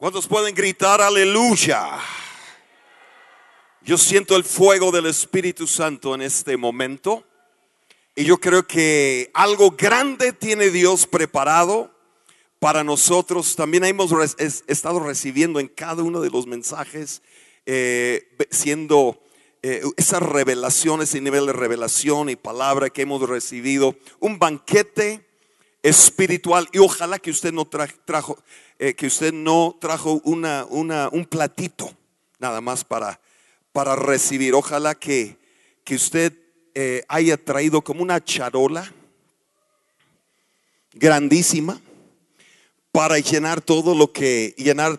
¿Cuántos pueden gritar aleluya? Yo siento el fuego del Espíritu Santo en este momento y yo creo que algo grande tiene Dios preparado para nosotros. También hemos estado recibiendo en cada uno de los mensajes, eh, siendo eh, esas revelaciones, ese nivel de revelación y palabra que hemos recibido, un banquete espiritual y ojalá que usted no trajo, eh, que usted no trajo una, un platito nada más para, para recibir. Ojalá que, que usted eh, haya traído como una charola grandísima para llenar todo lo que, llenar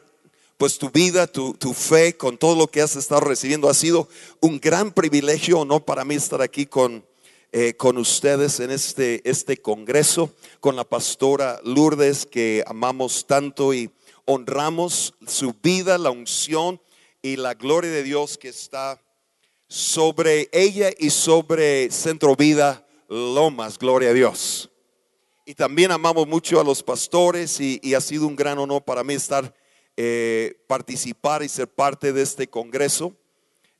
pues tu vida, tu, tu, fe con todo lo que has estado recibiendo. Ha sido un gran privilegio, ¿no? Para mí estar aquí con, eh, con ustedes en este, este congreso, con la pastora Lourdes que amamos tanto y honramos su vida, la unción y la gloria de Dios que está sobre ella y sobre Centro Vida Lomas, gloria a Dios. Y también amamos mucho a los pastores y, ha sido un gran honor para mí estar, eh, participar y ser parte de este congreso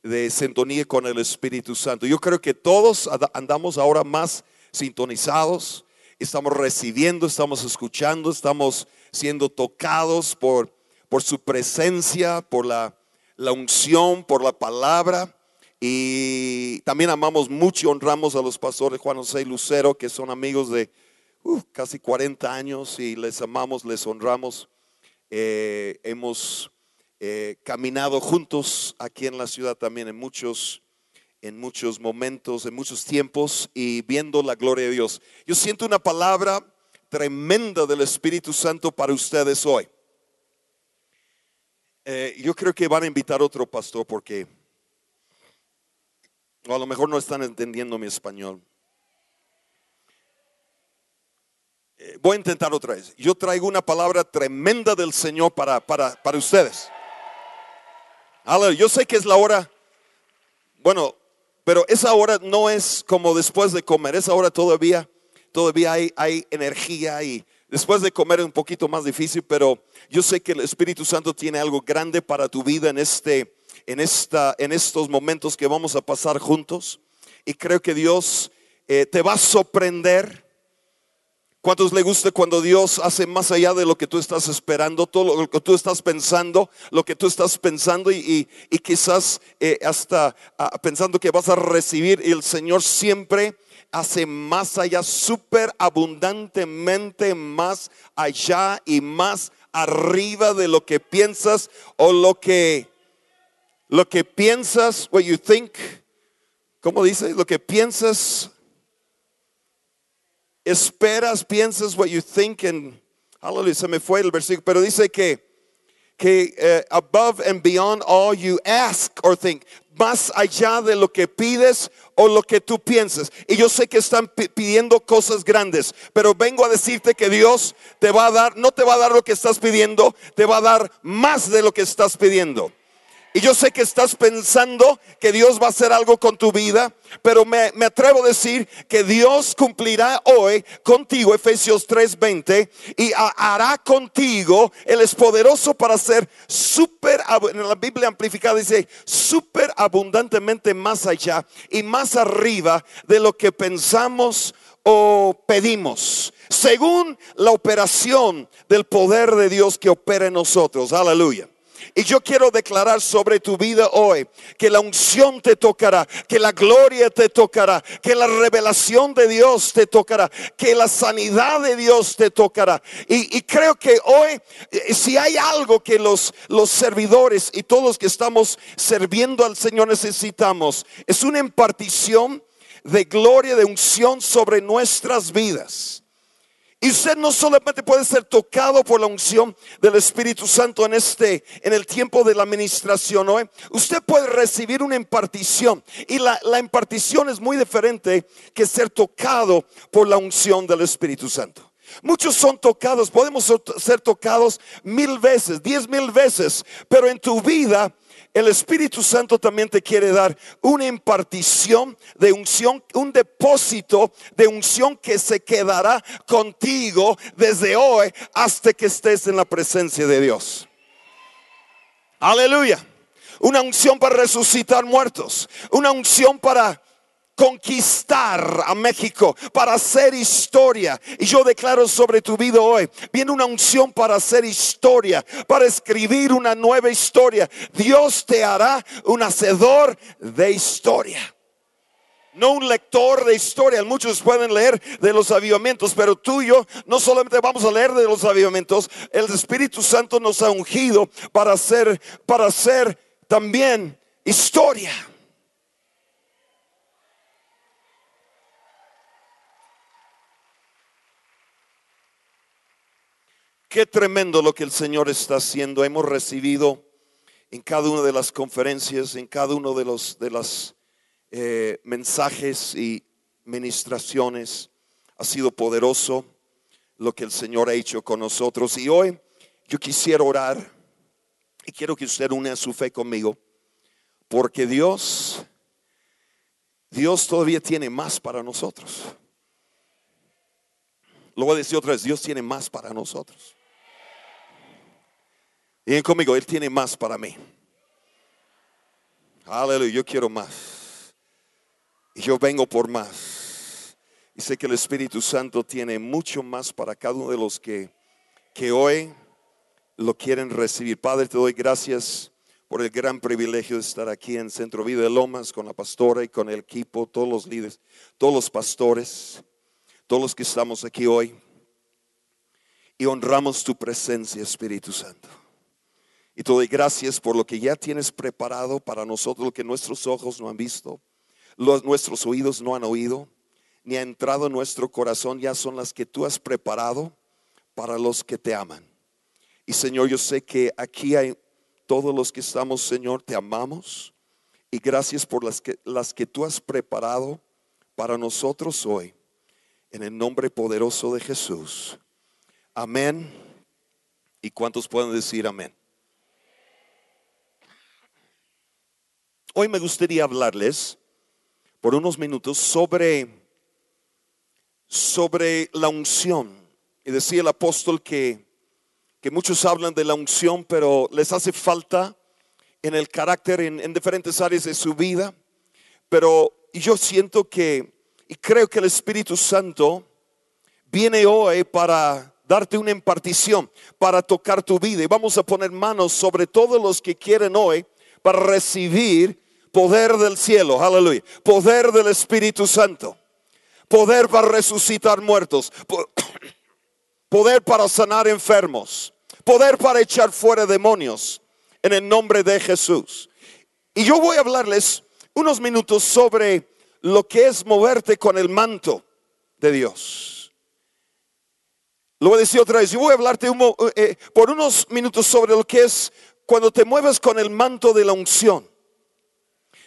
de sintonía con el Espíritu Santo. Yo creo que todos andamos ahora más sintonizados, estamos recibiendo, estamos escuchando, estamos siendo tocados por, por su presencia, por la, la unción, por la palabra. Y también amamos mucho y honramos a los pastores Juan José y Lucero, que son amigos de uh, casi 40 años y les amamos, les honramos. Eh, hemos eh, caminado juntos aquí en la ciudad también en muchos, en muchos momentos, en muchos tiempos y viendo la gloria de Dios. Yo siento una palabra tremenda del Espíritu Santo para ustedes hoy. Eh, yo creo que van a invitar otro pastor porque o a lo mejor no están entendiendo mi español. Eh, voy a intentar otra vez. Yo traigo una palabra tremenda del Señor para, para, para ustedes. Yo sé que es la hora, bueno, pero esa hora no es como después de comer, esa hora todavía, todavía hay, energía y después de comer es un poquito más difícil, pero yo sé que el Espíritu Santo tiene algo grande para tu vida en este, en esta, en estos momentos que vamos a pasar juntos. Y creo que Dios eh, te va a sorprender ¿Cuántos le gusta cuando Dios hace más allá de lo que tú estás esperando, todo lo que tú estás pensando, lo que tú estás pensando y, quizás eh, hasta ah, pensando que vas a recibir el Señor siempre hace más allá, súper abundantemente más allá y más arriba de lo que piensas o lo que, lo que piensas, what you think, ¿cómo dice? Lo que piensas esperas, piensas what you think and hallelujah, se me fue el versículo, pero dice que que uh, above and beyond all you ask or think, más allá de lo que pides o lo que tú piensas. Y yo sé que están pidiendo cosas grandes, pero vengo a decirte que Dios te va a dar, no te va a dar lo que estás pidiendo, te va a dar más de lo que estás pidiendo. Y yo sé que estás pensando que Dios va a hacer algo con tu vida, pero me, atrevo a decir que Dios cumplirá hoy contigo, Efesios 3:20, y hará contigo, Él es poderoso para hacer súper, en la Biblia amplificada dice, súper abundantemente más allá y más arriba de lo que pensamos o pedimos, según la operación del poder de Dios que opera en nosotros. Aleluya. Y yo quiero declarar sobre tu vida hoy que la unción te tocará, que la gloria te tocará, que la revelación de Dios te tocará, que la sanidad de Dios te tocará. Y, creo que hoy, eh, si hay algo que los, los servidores y todos que estamos sirviendo al Señor necesitamos, es una impartición de gloria, de unción sobre nuestras vidas. Y usted no solamente puede ser tocado por la unción del Espíritu Santo en este, en el tiempo de la administración, ¿no? Usted puede recibir una impartición. Y la, la impartición es muy diferente que ser tocado por la unción del Espíritu Santo. Muchos son tocados, podemos ser tocados mil veces, diez mil veces, pero en tu vida el Espíritu Santo también te quiere dar una impartición de unción, un depósito de unción que se quedará contigo desde hoy hasta que estés en la presencia de Dios. Aleluya. Una unción para resucitar muertos. Una unción para conquistar a México, para hacer historia. Y yo declaro sobre tu vida hoy, viene una unción para hacer historia, para escribir una nueva historia. Dios te hará un hacedor de historia. No un lector de historia. Muchos pueden leer de los avivamientos, pero tú y yo no solamente vamos a leer de los avivamientos, el Espíritu Santo nos ha ungido para hacer, para hacer también historia. Qué tremendo lo que el Señor está haciendo. Hemos recibido en cada una de las conferencias, en cada uno de los de las eh, mensajes y ministraciones. Ha sido poderoso lo que el Señor ha hecho con nosotros. Y hoy yo quisiera orar y quiero que usted une su fe conmigo, porque Dios, Dios todavía tiene más para nosotros. Lo voy a decir otra vez, Dios tiene más para nosotros. Y conmigo, Él tiene más para mí. Aleluya, yo quiero más. Y yo vengo por más. Y sé que el Espíritu Santo tiene mucho más para cada uno de los que, que hoy lo quieren recibir. Padre, te doy gracias por el gran privilegio de estar aquí en Centro Vida de Lomas con la pastora y con el equipo, todos los líderes, todos los pastores, todos los que estamos aquí hoy. Y honramos tu presencia, Espíritu Santo. Y te doy gracias por lo que ya tienes preparado para nosotros, lo que nuestros ojos no han visto, los, nuestros oídos no han oído, ni ha entrado en nuestro corazón, ya son las que tú has preparado para los que te aman. Y Señor, yo sé que aquí hay todos los que estamos, Señor, te amamos. Y gracias por las que, las que tú has preparado para nosotros hoy. En el nombre poderoso de Jesús. Amén. ¿Y cuántos pueden decir amén? Hoy me gustaría hablarles por unos minutos sobre, sobre la unción. Y decía el apóstol que, que muchos hablan de la unción, pero les hace falta en el carácter, en, en diferentes áreas de su vida. Pero yo siento que, y creo que el Espíritu Santo viene hoy para darte una impartición, para tocar tu vida. Y vamos a poner manos sobre todos los que quieren hoy para recibir poder del cielo, aleluya, poder del Espíritu Santo, poder para resucitar muertos, poder para sanar enfermos, poder para echar fuera demonios en el nombre de Jesús. Y yo voy a hablarles unos minutos sobre lo que es moverte con el manto de Dios. Lo voy a decir otra vez. Yo voy a hablarte eh, por unos minutos sobre lo que es cuando te mueves con el manto de la unción.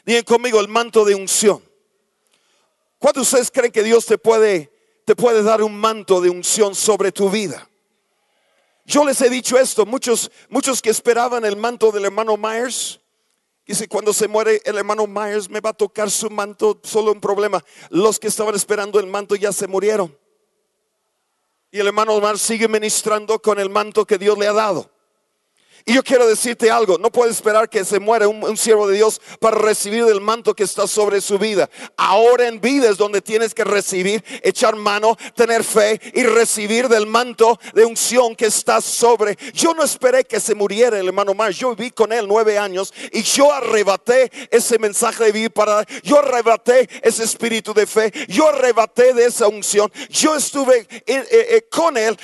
Digan conmigo el manto de unción. ¿Cuántos de ustedes creen que Dios te puede, te puede dar un manto de unción sobre tu vida? Yo les he dicho esto, muchos, muchos que esperaban el manto del hermano Myers, dice, cuando se muere el hermano Myers me va a tocar su manto, solo un problema, los que estaban esperando el manto ya se murieron. Y el hermano Myers sigue ministrando con el manto que Dios le ha dado. Y yo quiero decirte algo, no puedes esperar que se muera un, siervo de Dios para recibir el manto que está sobre su vida. Ahora en vida es donde tienes que recibir, echar mano, tener fe y recibir del manto de unción que está sobre. Yo no esperé que se muriera el hermano más, yo viví con él nueve años y yo arrebaté ese mensaje de vida para, yo arrebaté ese espíritu de fe, yo arrebaté de esa unción, yo estuve eh, eh, eh, con él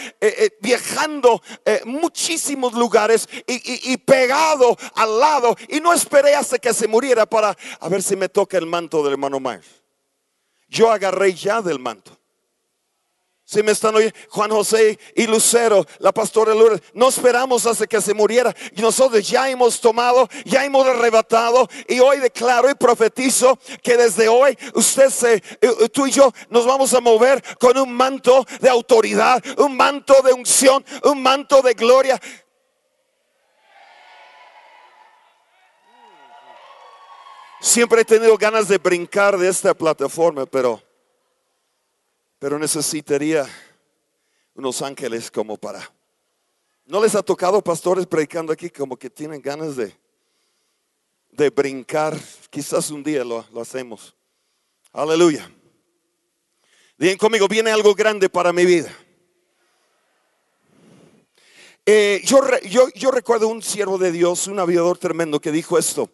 viajando muchísimos lugares y, pegado al lado y no esperé hasta que se muriera para a ver si me toca el manto del hermano Myers. Yo agarré ya del manto. Si me están oyendo, Juan José y Lucero, la pastora Lourdes, no esperamos hasta que se muriera. Y nosotros ya hemos tomado, ya hemos arrebatado. Y hoy declaro y profetizo que desde hoy usted se, eh, tú y yo nos vamos a mover con un manto de autoridad, un manto de unción, un manto de gloria. Siempre he tenido ganas de brincar de esta plataforma, pero, pero necesitaría unos ángeles como para... ¿No les ha tocado pastores predicando aquí como que tienen ganas de, de brincar? Quizás un día lo, lo hacemos. Aleluya. Digan conmigo, viene algo grande para mi vida. Eh, yo, yo, yo recuerdo un siervo de Dios, un aviador tremendo, que dijo esto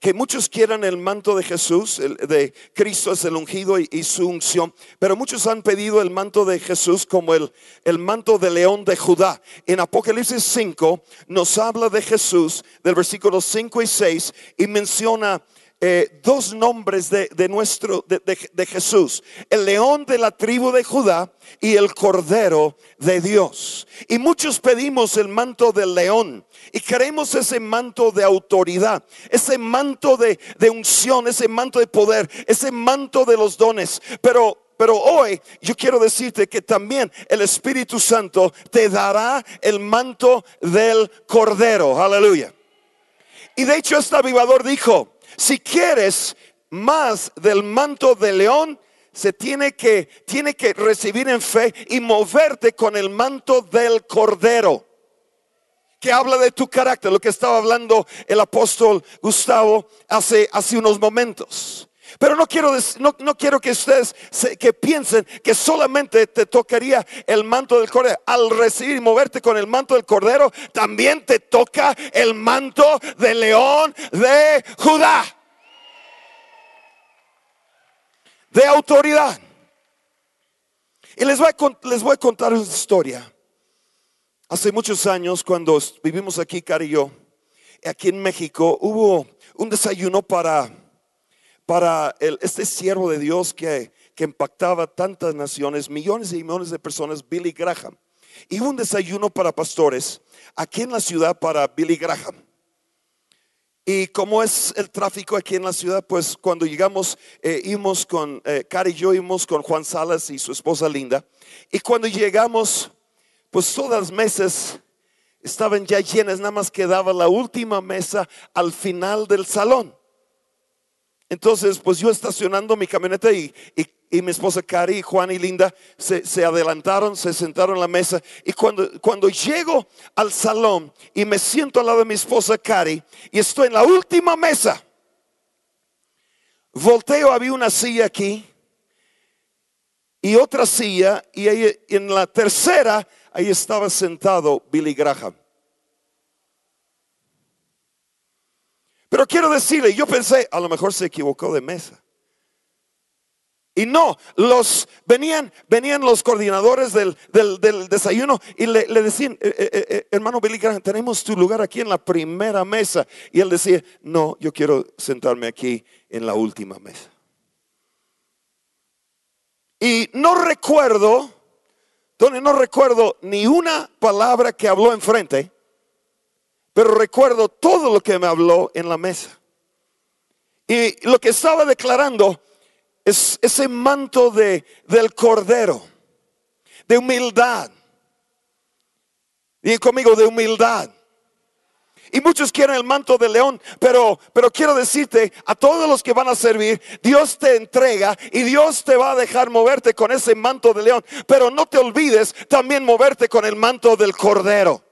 que muchos quieran el manto de Jesús, el, de Cristo es el ungido y, su unción, pero muchos han pedido el manto de Jesús como el, el manto de león de Judá. En Apocalipsis 5 nos habla de Jesús, del versículo 5 y 6, y menciona eh, dos nombres de, nuestro, de, Jesús, el león de la tribu de Judá y el cordero de Dios. Y muchos pedimos el manto del león y queremos ese manto de autoridad, ese manto de, de unción, ese manto de poder, ese manto de los dones. Pero pero hoy yo quiero decirte que también el Espíritu Santo te dará el manto del Cordero. Aleluya. Y de hecho este avivador dijo, si quieres más del manto de león, se tiene que, tiene que recibir en fe y moverte con el manto del cordero. Que habla de tu carácter, lo que estaba hablando el apóstol Gustavo hace, hace unos momentos. Pero no quiero, no, no quiero que ustedes que piensen que solamente te tocaría el manto del cordero. Al recibir y moverte con el manto del cordero, también te toca el manto del león de Judá. De autoridad. Y les voy a, les voy a contar una historia. Hace muchos años, cuando vivimos aquí, Cari y yo, aquí en México, hubo un desayuno para para este siervo de Dios que, que impactaba tantas naciones, millones y millones de personas, Billy Graham. Y un desayuno para pastores aquí en la ciudad para Billy Graham. Y como es el tráfico aquí en la ciudad, pues cuando llegamos, eh, íbamos con, eh, y yo íbamos con Juan Salas y su esposa Linda. Y cuando llegamos, pues todas las mesas estaban ya llenas, nada más quedaba la última mesa al final del salón. Entonces, pues yo estacionando mi camioneta y, mi esposa Cari, Juan y Linda se, adelantaron, se sentaron en la mesa. Y cuando, cuando llego al salón y me siento al lado de mi esposa Cari y estoy en la última mesa, volteo, había una silla aquí y otra silla y ahí, en la tercera ahí estaba sentado Billy Graham. Pero quiero decirle, yo pensé, a lo mejor se equivocó de mesa. Y no, los venían, venían los coordinadores del, desayuno y le, decían, eh, eh, eh, hermano Billy Graham, tenemos tu lugar aquí en la primera mesa. Y él decía, no, yo quiero sentarme aquí en la última mesa. Y no recuerdo, donde no recuerdo ni una palabra que habló enfrente pero recuerdo todo lo que me habló en la mesa. Y lo que estaba declarando es ese manto de, del cordero, de humildad. Y conmigo, de humildad. Y muchos quieren el manto de león, pero, pero quiero decirte a todos los que van a servir, Dios te entrega y Dios te va a dejar moverte con ese manto de león. Pero no te olvides también moverte con el manto del cordero.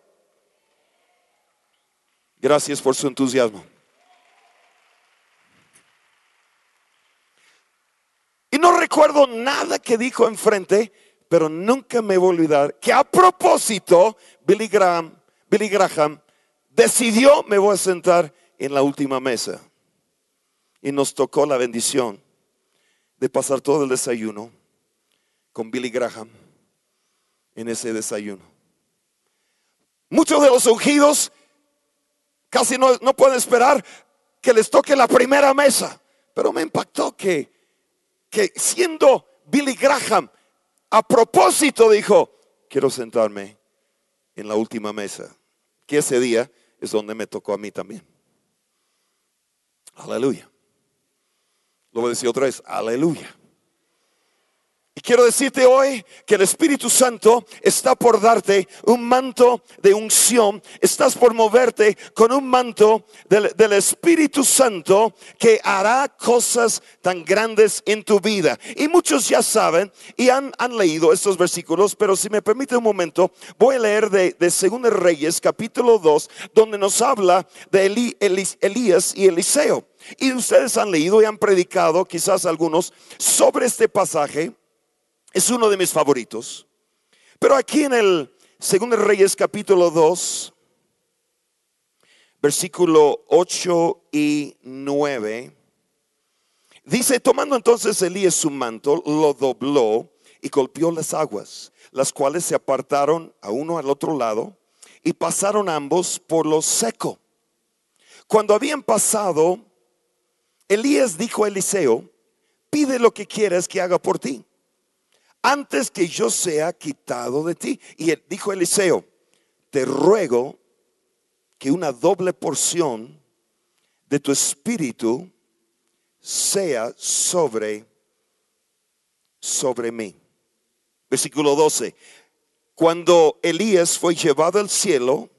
Gracias por su entusiasmo. Y no recuerdo nada que dijo enfrente, pero nunca me voy a olvidar que a propósito, Billy Graham, Billy Graham decidió, me voy a sentar en la última mesa. Y nos tocó la bendición de pasar todo el desayuno con Billy Graham en ese desayuno. Muchos de los ungidos Casi no, no pueden esperar que les toque la primera mesa. Pero me impactó que, que siendo Billy Graham, a propósito dijo, quiero sentarme en la última mesa. Que ese día es donde me tocó a mí también. Aleluya. Lo voy a decir otra vez, aleluya. Quiero decirte hoy que el Espíritu Santo está por darte un manto de unción. Estás por moverte con un manto del, Espíritu Santo que hará cosas tan grandes en tu vida. Y muchos ya saben y han, leído estos versículos, pero si me permite un momento, voy a leer de, de Según Reyes, capítulo 2, donde nos habla de Elías y Eliseo. Y ustedes han leído y han predicado, quizás algunos, sobre este pasaje. Es uno de mis favoritos. Pero aquí en el Segundo Reyes capítulo 2, versículo 8 y 9, dice, tomando entonces Elías su manto, lo dobló y golpeó las aguas, las cuales se apartaron a uno al otro lado y pasaron ambos por lo seco. Cuando habían pasado, Elías dijo a Eliseo, pide lo que quieras que haga por ti antes que yo sea quitado de ti. Y dijo Eliseo, te ruego que una doble porción de tu espíritu sea sobre sobre mí. Versículo 12. Cuando Elías fue llevado al cielo,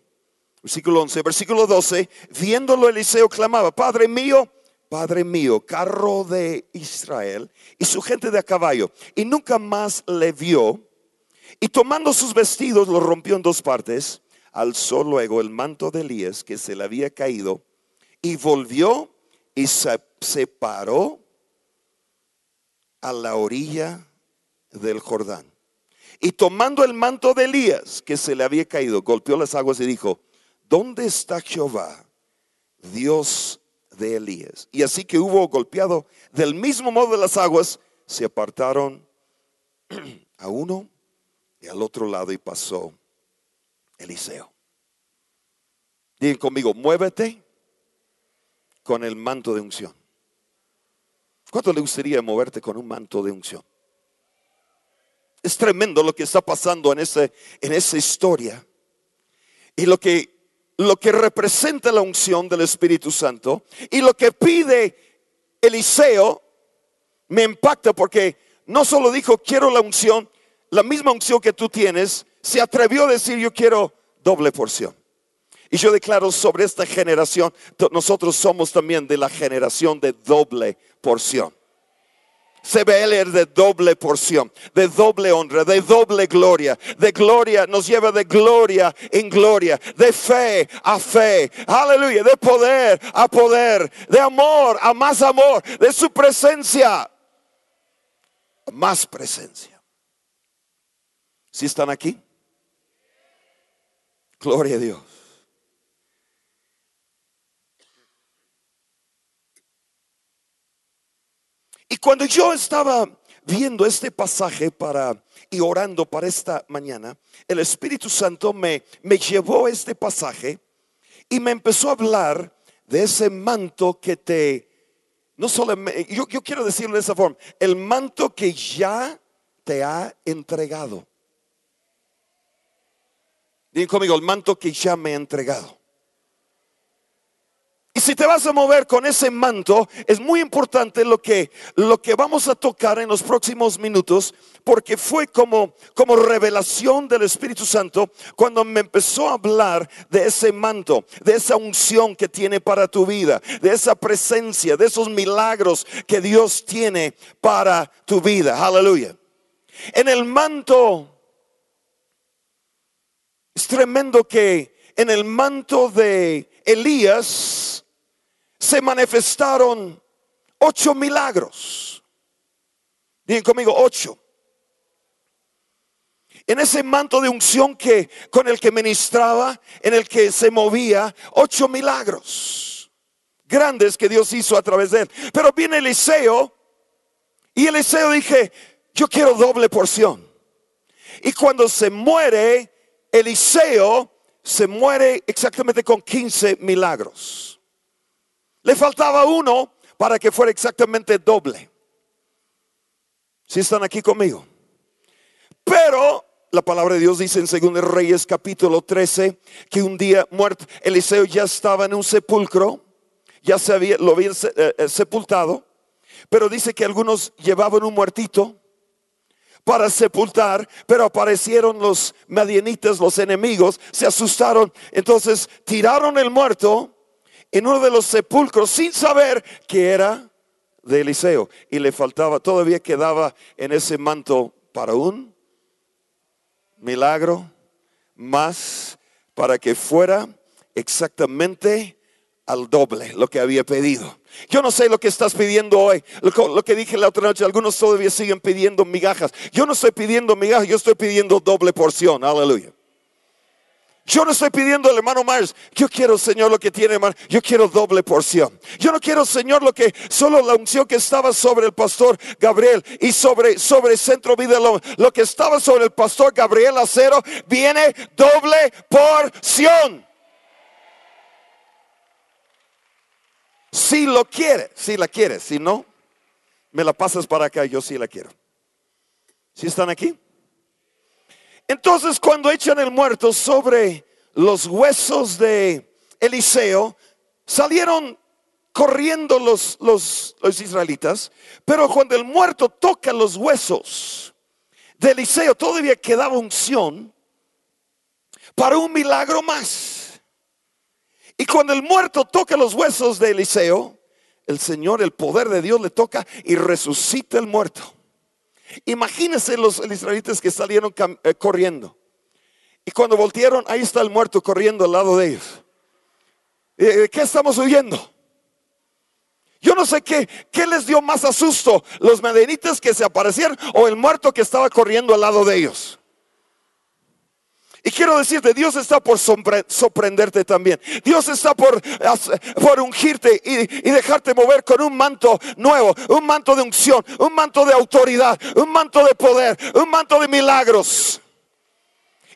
versículo 11, versículo 12, viéndolo Eliseo clamaba, Padre mío, Padre mío, carro de Israel y su gente de a caballo. Y nunca más le vio. Y tomando sus vestidos, los rompió en dos partes. Alzó luego el manto de Elías que se le había caído y volvió y se separó a la orilla del Jordán. Y tomando el manto de Elías que se le había caído, golpeó las aguas y dijo, ¿dónde está Jehová, Dios de Elías. Y así que hubo golpeado del mismo modo de las aguas, se apartaron a uno y al otro lado y pasó Eliseo. Digan conmigo, muévete con el manto de unción. ¿Cuánto le gustaría moverte con un manto de unción? Es tremendo lo que está pasando en, ese, en esa historia. Y lo que lo que representa la unción del Espíritu Santo y lo que pide Eliseo me impacta porque no solo dijo quiero la unción, la misma unción que tú tienes, se atrevió a decir yo quiero doble porción. Y yo declaro sobre esta generación, nosotros somos también de la generación de doble porción. CBL de doble porción, de doble honra, de doble gloria. De gloria nos lleva de gloria en gloria, de fe a fe. Aleluya, de poder a poder, de amor a más amor, de su presencia a más presencia. Si están aquí? Gloria a Dios. Y cuando yo estaba viendo este pasaje para y orando para esta mañana, el Espíritu Santo me, me llevó este pasaje y me empezó a hablar de ese manto que te, no solo, yo, yo quiero decirlo de esa forma, el manto que ya te ha entregado. Digan conmigo, el manto que ya me ha entregado. Y si te vas a mover con ese manto, es muy importante lo que, lo que vamos a tocar en los próximos minutos, porque fue como, como revelación del Espíritu Santo cuando me empezó a hablar de ese manto, de esa unción que tiene para tu vida, de esa presencia, de esos milagros que Dios tiene para tu vida. Aleluya. En el manto, es tremendo que en el manto de Elías, se manifestaron ocho milagros. Digan conmigo, ocho. En ese manto de unción que con el que ministraba, en el que se movía, ocho milagros grandes que Dios hizo a través de él. Pero viene Eliseo y Eliseo dije, yo quiero doble porción. Y cuando se muere, Eliseo se muere exactamente con 15 milagros. Le faltaba uno para que fuera exactamente doble. Si están aquí conmigo. Pero la palabra de Dios dice en 2 Reyes capítulo 13 que un día muerto Eliseo ya estaba en un sepulcro, ya se había, lo habían eh, eh, sepultado, pero dice que algunos llevaban un muertito para sepultar, pero aparecieron los madianitas, los enemigos, se asustaron, entonces tiraron el muerto en uno de los sepulcros sin saber que era de Eliseo y le faltaba, todavía quedaba en ese manto para un milagro más para que fuera exactamente al doble lo que había pedido. Yo no sé lo que estás pidiendo hoy, lo, que dije la otra noche, algunos todavía siguen pidiendo migajas. Yo no estoy pidiendo migajas, yo estoy pidiendo doble porción, aleluya. Yo no estoy pidiendo al hermano Myers, yo quiero, Señor, lo que tiene, hermano, yo quiero doble porción. Yo no quiero, Señor, lo que solo la unción que estaba sobre el pastor Gabriel y sobre, sobre Centro Vida, lo, lo que estaba sobre el pastor Gabriel Acero, viene doble porción. Si lo quiere, si la quiere, si no, me la pasas para acá, yo sí la quiero. ¿Si están aquí? Entonces cuando echan el muerto sobre los huesos de Eliseo, salieron corriendo los, los, israelitas, pero cuando el muerto toca los huesos de Eliseo, todavía quedaba unción para un milagro más. Y cuando el muerto toca los huesos de Eliseo, el Señor, el poder de Dios le toca y resucita el muerto. Imagínense los israelitas que salieron eh, corriendo. Y cuando voltearon, ahí está el muerto corriendo al lado de ellos. ¿De qué estamos huyendo? Yo no sé qué, qué les dio más asusto, los medenitas que se aparecieron o el muerto que estaba corriendo al lado de ellos. Y quiero decirte, Dios está por sorprenderte también. Dios está por, por ungirte y, y, dejarte mover con un manto nuevo, un manto de unción, un manto de autoridad, un manto de poder, un manto de milagros.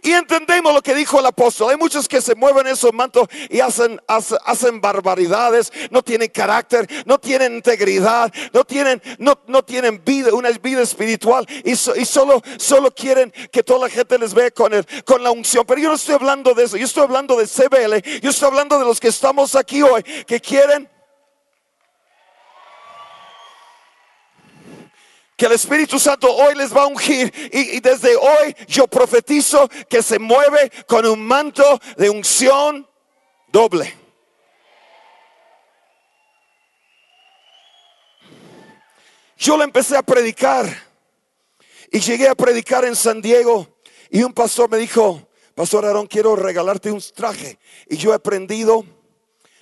Y entendemos lo que dijo el apóstol. Hay muchos que se mueven en esos mantos y hacen, hacen, barbaridades, no tienen carácter, no tienen integridad, no tienen, no, no tienen vida, una vida espiritual y, y, solo, solo quieren que toda la gente les vea con, el, con la unción. Pero yo no estoy hablando de eso, yo estoy hablando de CBL, yo estoy hablando de los que estamos aquí hoy, que quieren que el Espíritu Santo hoy les va a ungir y, desde hoy yo profetizo que se mueve con un manto de unción doble. Yo le empecé a predicar y llegué a predicar en San Diego y un pastor me dijo, Pastor Aarón, quiero regalarte un traje. Y yo he aprendido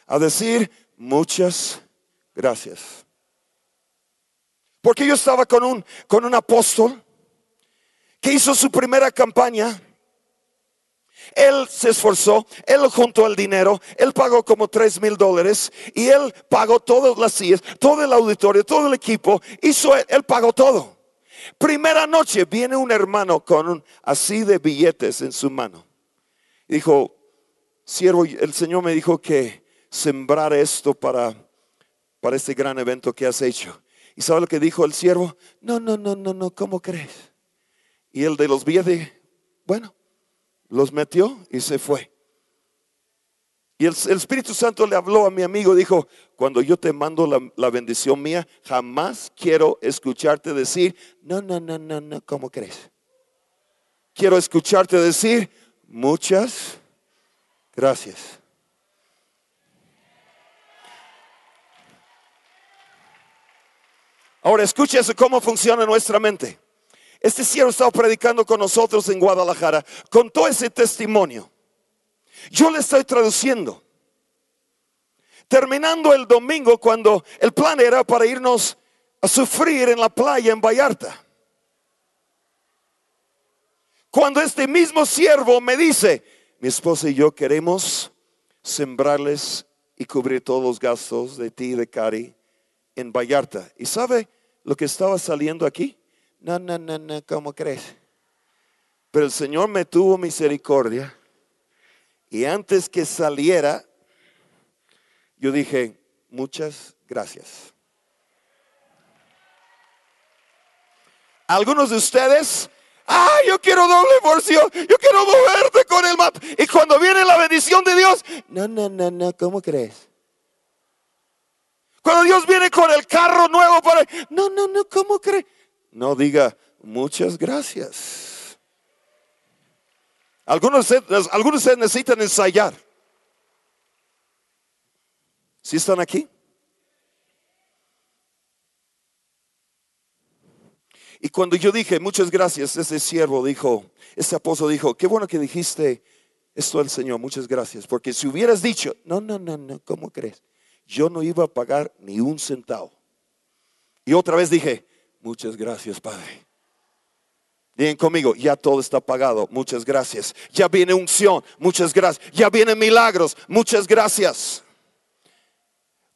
a decir muchas gracias. Porque yo estaba con un, con un apóstol que hizo su primera campaña. Él se esforzó, él juntó el dinero, él pagó como tres mil dólares y él pagó todas las sillas, todo el auditorio, todo el equipo, hizo, él pagó todo. Primera noche viene un hermano con un, así de billetes en su mano. Dijo, siervo, el Señor me dijo que sembrar esto para, para este gran evento que has hecho. ¿Y sabe lo que dijo el siervo? No, no, no, no, no, ¿cómo crees? Y el de los billetes, bueno, los metió y se fue. Y el, Espíritu Santo le habló a mi amigo, dijo, cuando yo te mando la, la, bendición mía, jamás quiero escucharte decir, no, no, no, no, no, ¿cómo crees? Quiero escucharte decir, muchas gracias. Ahora escúchese cómo funciona nuestra mente. Este siervo estaba predicando con nosotros en Guadalajara. Contó ese testimonio. Yo le estoy traduciendo. Terminando el domingo cuando el plan era para irnos a sufrir en la playa en Vallarta. Cuando este mismo siervo me dice, mi esposa y yo queremos sembrarles y cubrir todos los gastos de ti y de Cari en Vallarta. ¿Y sabe lo que estaba saliendo aquí? No, no, no, no, ¿cómo crees? Pero el Señor me tuvo misericordia y antes que saliera, yo dije, muchas gracias. Algunos de ustedes, ah, yo quiero doble porción, yo quiero moverte con el mapa. Y cuando viene la bendición de Dios, no, no, no, no, ¿cómo crees? Cuando Dios viene con el carro nuevo para... No, no, no, ¿cómo cree? No diga, muchas gracias. Algunos, algunos ustedes necesitan ensayar. ¿Sí están aquí? Y cuando yo dije, muchas gracias, ese siervo dijo, ese apóstol dijo, qué bueno que dijiste esto al Señor, muchas gracias. Porque si hubieras dicho, no, no, no, no, ¿cómo crees? Yo no iba a pagar ni un centavo. Y otra vez dije, muchas gracias, Padre. Digan conmigo, ya todo está pagado, muchas gracias. Ya viene unción, muchas gracias. Ya vienen milagros, muchas gracias.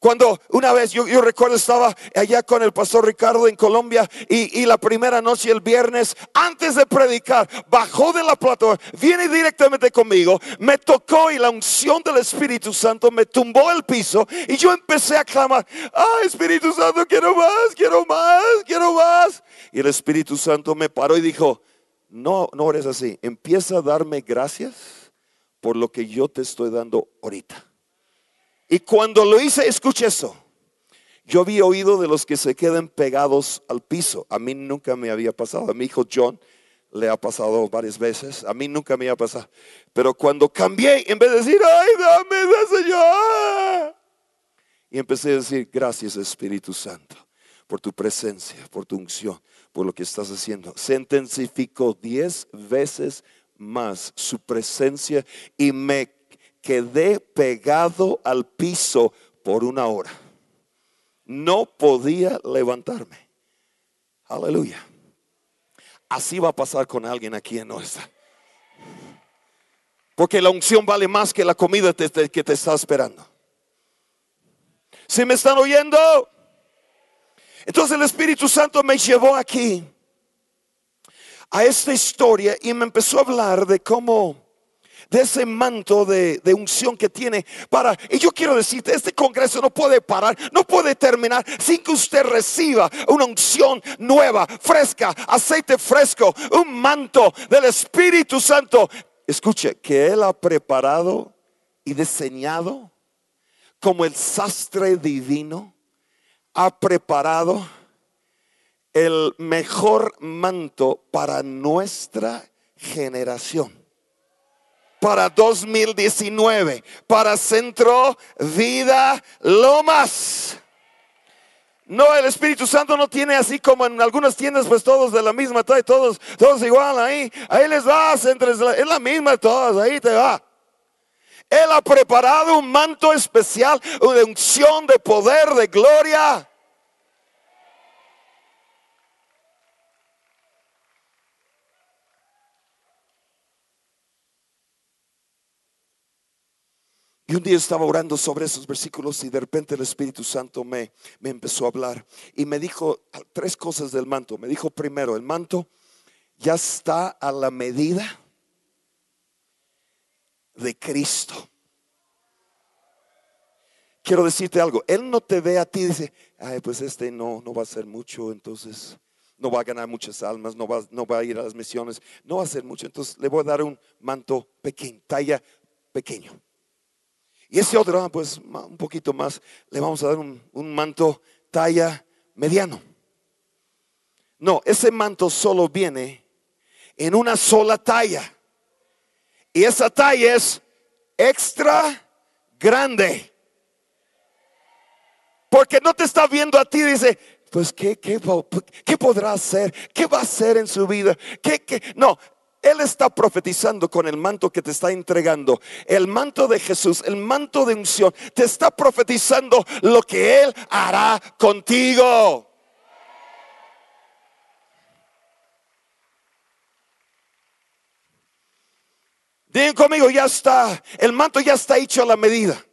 Cuando una vez yo, recuerdo estaba allá con el pastor Ricardo en Colombia y, y la primera noche el viernes, antes de predicar, bajó de la plataforma, viene directamente conmigo, me tocó y la unción del Espíritu Santo me tumbó el piso y yo empecé a clamar, ah Espíritu Santo, quiero más, quiero más, quiero más. Y el Espíritu Santo me paró y dijo, no, no eres así, empieza a darme gracias por lo que yo te estoy dando ahorita. Y cuando lo hice, escuche eso. Yo había oído de los que se quedan pegados al piso. A mí nunca me había pasado. A mi hijo John le ha pasado varias veces. A mí nunca me había pasado. Pero cuando cambié, en vez de decir, ay, dame, da Señor. Y empecé a decir, gracias Espíritu Santo por tu presencia, por tu unción, por lo que estás haciendo. Se intensificó diez veces más su presencia y me quedé pegado al piso por una hora. No podía levantarme. Aleluya. Así va a pasar con alguien aquí en nuestra. Porque la unción vale más que la comida que te está esperando. ¿Sí me están oyendo? Entonces el Espíritu Santo me llevó aquí a esta historia y me empezó a hablar de cómo de ese manto de, de unción que tiene para, y yo quiero decirte, este congreso no puede parar, no puede terminar sin que usted reciba una unción nueva, fresca, aceite fresco, un manto del Espíritu Santo. Escuche, que Él ha preparado y diseñado como el sastre divino, ha preparado el mejor manto para nuestra generación para 2019, para Centro Vida Lomas. No, el Espíritu Santo no tiene así como en algunas tiendas, pues todos de la misma todos, todos igual ahí. Ahí les vas, entre, es la misma todas, ahí te va. Él ha preparado un manto especial de unción, de poder, de gloria. Y un día estaba orando sobre esos versículos y de repente el Espíritu Santo me, me empezó a hablar y me dijo tres cosas del manto. Me dijo primero, el manto ya está a la medida de Cristo. Quiero decirte algo, Él no te ve a ti y dice, ay, pues este no, no va a hacer mucho, entonces no va a ganar muchas almas, no va, no va a ir a las misiones, no va a hacer mucho, entonces le voy a dar un manto pequeño, talla pequeño. Y ese otro, ah, pues un poquito más, le vamos a dar un, manto talla mediano. No, ese manto solo viene en una sola talla. Y esa talla es extra grande. Porque no te está viendo a ti dice, pues ¿qué, qué, qué podrá hacer? ¿Qué va a hacer en su vida? ¿Qué, qué? No, Él está profetizando con el manto que te está entregando. El manto de Jesús, el manto de unción, te está profetizando lo que Él hará contigo. Digan conmigo, ya está, el manto ya está hecho a la medida.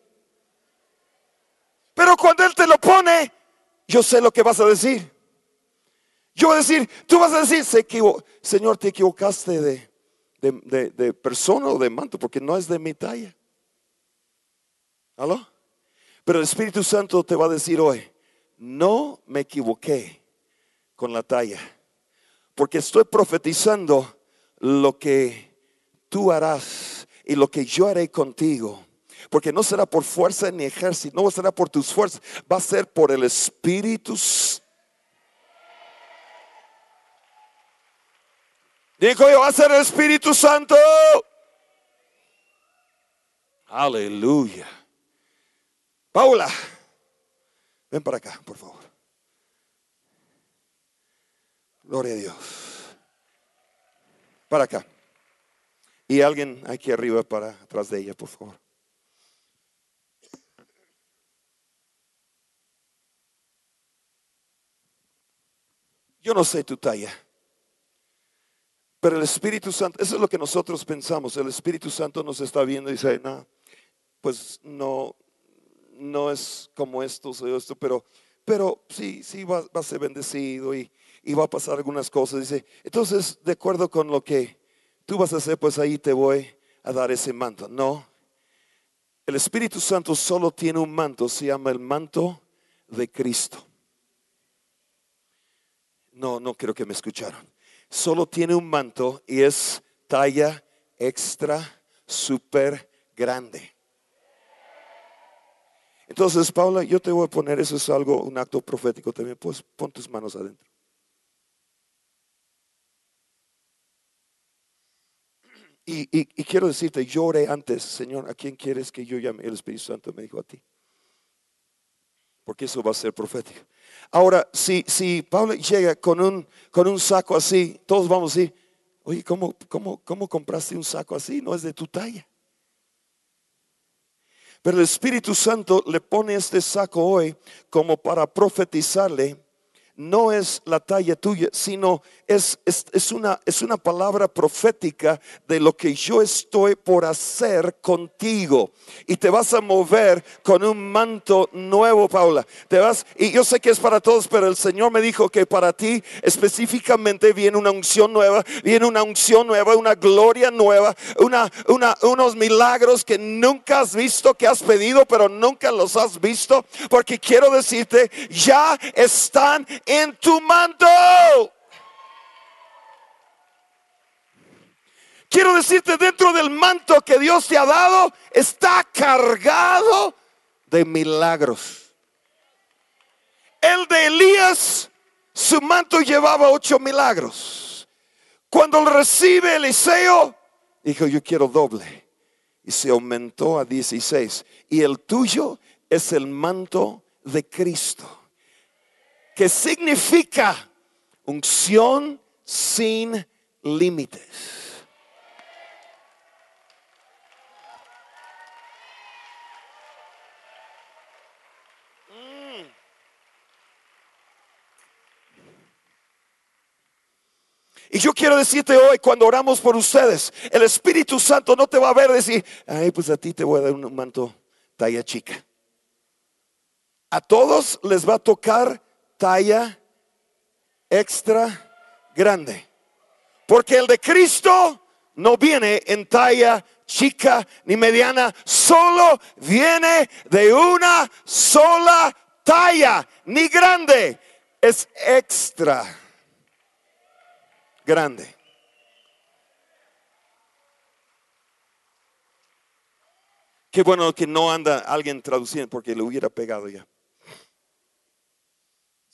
Pero cuando Él te lo pone, yo sé lo que vas a decir. Yo voy a decir, tú vas a decir, se Señor, te equivocaste de, de, de- de persona o de manto, porque no es de mi talla. ¿Aló? Pero el Espíritu Santo te va a decir hoy, no me equivoqué con la talla, porque estoy profetizando lo que tú harás y lo que yo haré contigo. Porque no será por fuerza ni ejército, no será por tus fuerzas, va a ser por el Espíritu. S- Dijo yo, va a ser el Espíritu Santo. Aleluya. Paula, ven para acá, por favor. Gloria a Dios. Para acá. Y alguien aquí arriba para atrás de ella, por favor. Yo no sé tu talla. Pero el Espíritu Santo, eso es lo que nosotros pensamos. El Espíritu Santo nos está viendo y dice, no, pues no, no es como esto o esto, pero, pero sí, sí va, a ser bendecido y, y, va a pasar algunas cosas. Dice, entonces, de acuerdo con lo que tú vas a hacer, pues ahí te voy a dar ese manto. No, el Espíritu Santo solo tiene un manto, se llama el manto de Cristo. No, no creo que me escucharon solo tiene un manto y es talla extra, súper grande. Entonces, Paula, yo te voy a poner, eso es algo, un acto profético también, pues pon tus manos adentro. Y, quiero decirte, lloré antes, Señor, ¿a quién quieres que yo llame? El Espíritu Santo me dijo a ti. Porque eso va a ser profético. Ahora, si, si Pablo llega con un, con un saco así, todos vamos a decir, oye, ¿cómo, cómo, ¿cómo compraste un saco así? No es de tu talla. Pero el Espíritu Santo le pone este saco hoy como para profetizarle no es la talla tuya, sino es, es, una, es una palabra profética de lo que yo estoy por hacer contigo. Y te vas a mover con un manto nuevo, Paula. Te vas, y yo sé que es para todos, pero el Señor me dijo que para ti específicamente viene una unción nueva, viene una unción nueva, una gloria nueva, una, una, unos milagros que nunca has visto, que has pedido, pero nunca los has visto. Porque quiero decirte, ya están en tu manto. Quiero decirte, dentro del manto que Dios te ha dado, está cargado de milagros. El de Elías, su manto llevaba ocho milagros. Cuando lo recibe Eliseo, dijo, yo quiero doble. Y se aumentó a 16. Y el tuyo es el manto de Cristo que significa unción sin límites. Y yo quiero decirte hoy, cuando oramos por ustedes, el Espíritu Santo no te va a ver decir, ay, pues a ti te voy a dar un manto talla chica. A todos les va a tocar talla extra grande. Porque el de Cristo no viene en talla chica ni mediana, solo viene de una sola talla, ni grande, es extra grande. Qué bueno que no anda alguien traduciendo porque le hubiera pegado ya.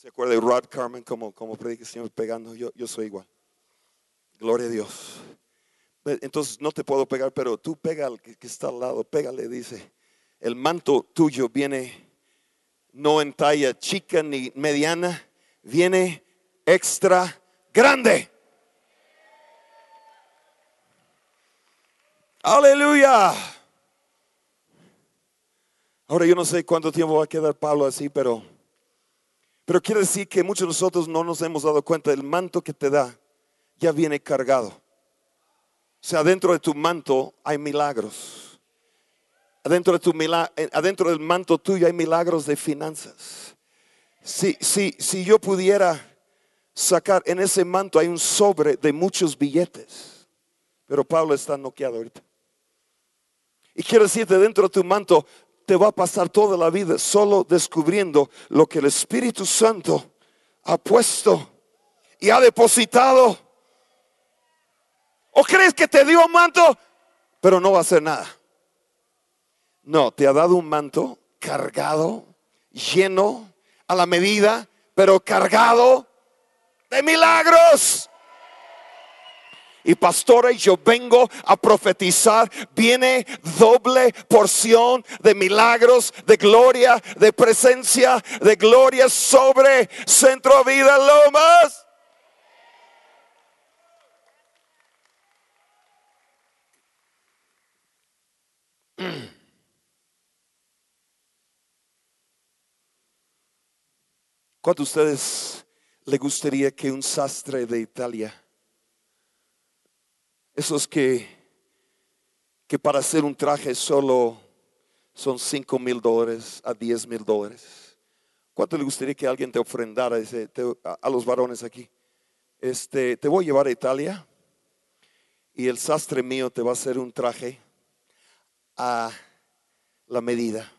¿Se acuerda de Rod Carmen como, como predica el Señor pegando? Yo, yo soy igual. Gloria a Dios. Entonces no te puedo pegar, pero tú pega al que, está al lado, pégale, dice. El manto tuyo viene no en talla chica ni mediana, viene extra grande. Aleluya. Ahora yo no sé cuánto tiempo va a quedar Pablo así, pero pero quiere decir que muchos de nosotros no nos hemos dado cuenta del manto que te da ya viene cargado. O sea, dentro de tu manto hay milagros. Adentro, de tu eh, adentro del manto tuyo hay milagros de finanzas. Si, si, si yo pudiera sacar en ese manto hay un sobre de muchos billetes. Pero Pablo está noqueado ahorita. Y quiero decirte, dentro de tu manto te va a pasar toda la vida solo descubriendo lo que el Espíritu Santo ha puesto y ha depositado. ¿O crees que te dio un manto, pero no va a hacer nada? No, te ha dado un manto cargado, lleno, a la medida, pero cargado de milagros. Y pastora, yo vengo a profetizar, viene doble porción de milagros, de gloria, de presencia, de gloria sobre Centro Vida Lomas. ¿Cuántos de ustedes le gustaría que un sastre de Italia, esos que, que para hacer un traje solo son 5 mil dólares a 10 mil dólares? ¿Cuánto le gustaría que alguien te ofrendara a, los varones aquí? Este, te voy a llevar a Italia y el sastre mío te va a hacer un traje a la medida.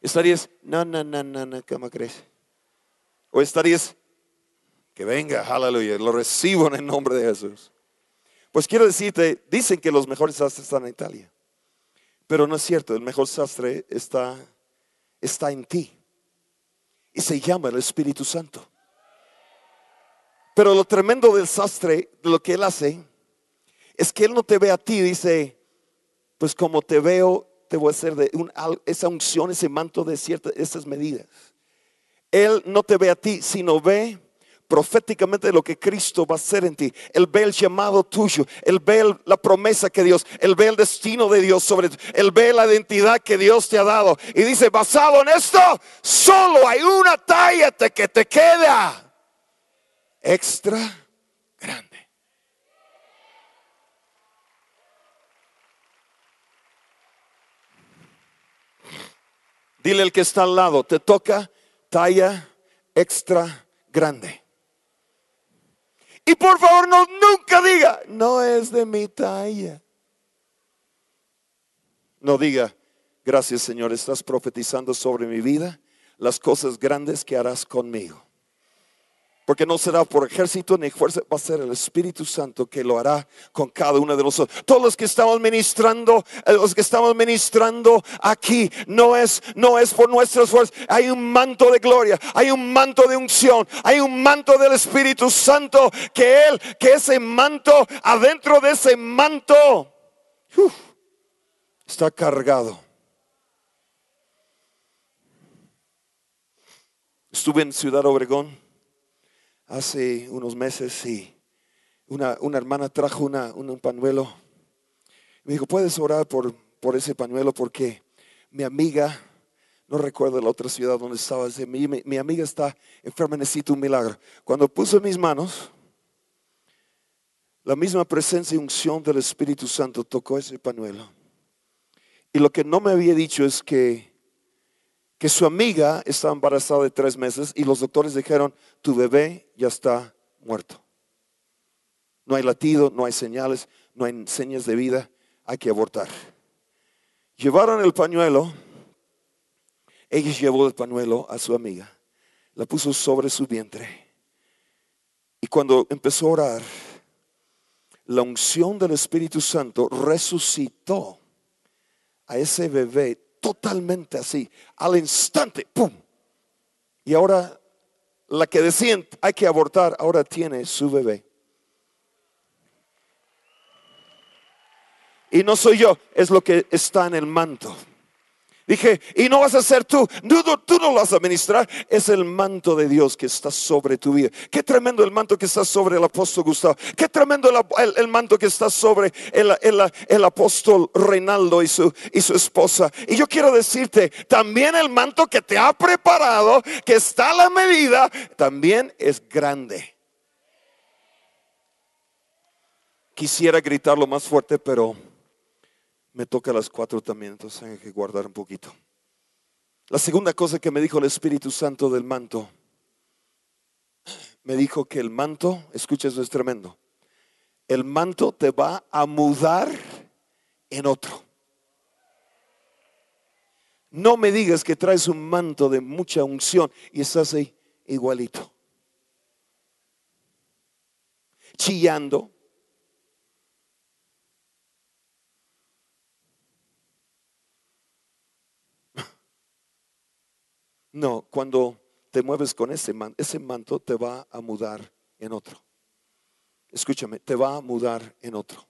Estarías, no, no, no, no, no, ¿cómo crees? O estarías, que venga, aleluya, lo recibo en el nombre de Jesús. Pues quiero decirte, dicen que los mejores sastres están en Italia, pero no es cierto, el mejor sastre está, está en ti y se llama el Espíritu Santo. Pero lo tremendo del sastre, de lo que él hace, es que él no te ve a ti, dice, pues como te veo, te voy a hacer de esa unción, ese manto de ciertas esas medidas. Él no te ve a ti, sino ve proféticamente lo que Cristo va a hacer en ti. Él ve el llamado tuyo, Él ve la promesa que Dios, Él ve el destino de Dios sobre ti, Él ve la identidad que Dios te ha dado. Y dice, basado en esto, solo hay una talla que te queda extra grande. Dile el que está al lado, te toca talla extra grande. Y por favor no nunca diga, no es de mi talla. No diga, gracias Señor, estás profetizando sobre mi vida las cosas grandes que harás conmigo. Porque no será por ejército ni fuerza, va a ser el Espíritu Santo que lo hará con cada uno de nosotros. Todos los que estamos ministrando, eh, los que estamos ministrando aquí, no es, no es por nuestras fuerzas. Hay un manto de gloria, hay un manto de unción, hay un manto del Espíritu Santo que Él, que ese manto, adentro de ese manto, está cargado. Estuve en Ciudad Obregón hace unos meses y una, hermana trajo una, un pañuelo. Me dijo, ¿puedes orar por, por ese pañuelo? Porque mi amiga, no recuerdo la otra ciudad donde estaba, mi, mi amiga está enferma, necesita un milagro. Cuando puse mis manos, la misma presencia y unción del Espíritu Santo tocó ese pañuelo. Y lo que no me había dicho es que que su amiga estaba embarazada de tres meses y los doctores dijeron, tu bebé ya está muerto. No hay latido, no hay señales, no hay señas de vida, hay que abortar. Llevaron el pañuelo, ella llevó el pañuelo a su amiga, la puso sobre su vientre. Y cuando empezó a orar, la unción del Espíritu Santo resucitó a ese bebé totalmente así, al instante, ¡pum! Y ahora la que decían hay que abortar, ahora tiene su bebé. Y no soy yo, es lo que está en el manto. Dije, y no vas a ser tú, tú no lo vas a administrar, es el manto de Dios que está sobre tu vida. Qué tremendo el manto que está sobre el apóstol Gustavo, qué tremendo el, manto que está sobre el, apóstol Reinaldo y su, y su esposa. Y yo quiero decirte, también el manto que te ha preparado, que está a la medida, también es grande. Quisiera gritarlo más fuerte, pero me toca a las cuatro también, entonces hay que guardar un poquito. La segunda cosa que me dijo el Espíritu Santo del manto, me dijo que el manto, escucha eso es tremendo, el manto te va a mudar en otro. No me digas que traes un manto de mucha unción y estás ahí igualito. Chillando, No, cuando te mueves con ese manto, ese manto te va a mudar en otro. Escúchame, te va a mudar en otro.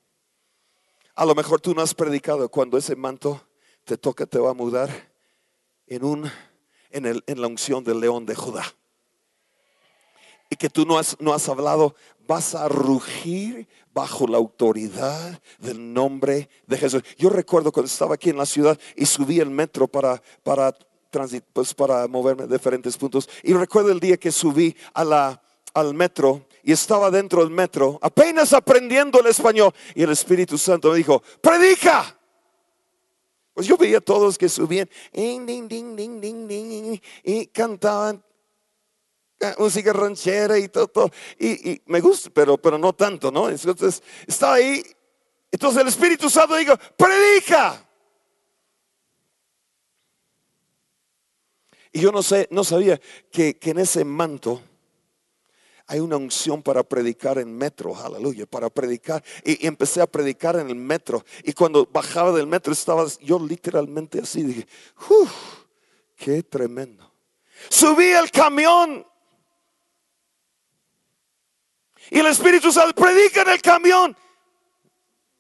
A lo mejor tú no has predicado cuando ese manto te toca, te va a mudar en un en, el, en la unción del león de Judá. Y que tú no has, no has hablado, vas a rugir bajo la autoridad del nombre de Jesús. Yo recuerdo cuando estaba aquí en la ciudad y subí el metro para, para, pues para moverme a diferentes puntos. Y recuerdo el día que subí a la, al metro y estaba dentro del metro, apenas aprendiendo el español. Y el Espíritu Santo me dijo, predica. Pues yo veía a todos que subían y cantaban música ranchera y todo, Y, me gusta, pero, pero no tanto, ¿no? Entonces estaba ahí. Entonces el Espíritu Santo dijo, predica. Y yo no sé, no sabía que, que en ese manto hay una unción para predicar en metro, aleluya, para predicar. Y, empecé a predicar en el metro. Y cuando bajaba del metro estaba yo literalmente así, dije, uff, qué tremendo. Subí el camión. Y el Espíritu Santo predica en el camión.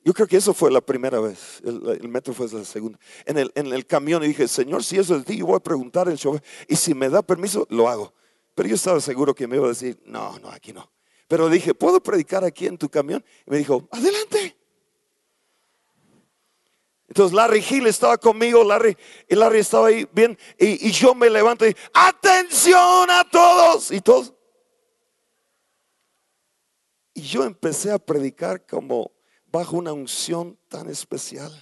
Yo creo que eso fue la primera vez. El, metro fue la segunda. En el, en el camión y dije, Señor, si eso es de ti, yo voy a preguntar al chofer. Y si me da permiso, lo hago. Pero yo estaba seguro que me iba a decir, no, no, aquí no. Pero dije, ¿puedo predicar aquí en tu camión? Y me dijo, adelante. Entonces Larry Hill estaba conmigo, Larry, y Larry estaba ahí bien, y, yo me levanto y, atención a todos, y todos. Y yo empecé a predicar como bajo una unción tan especial.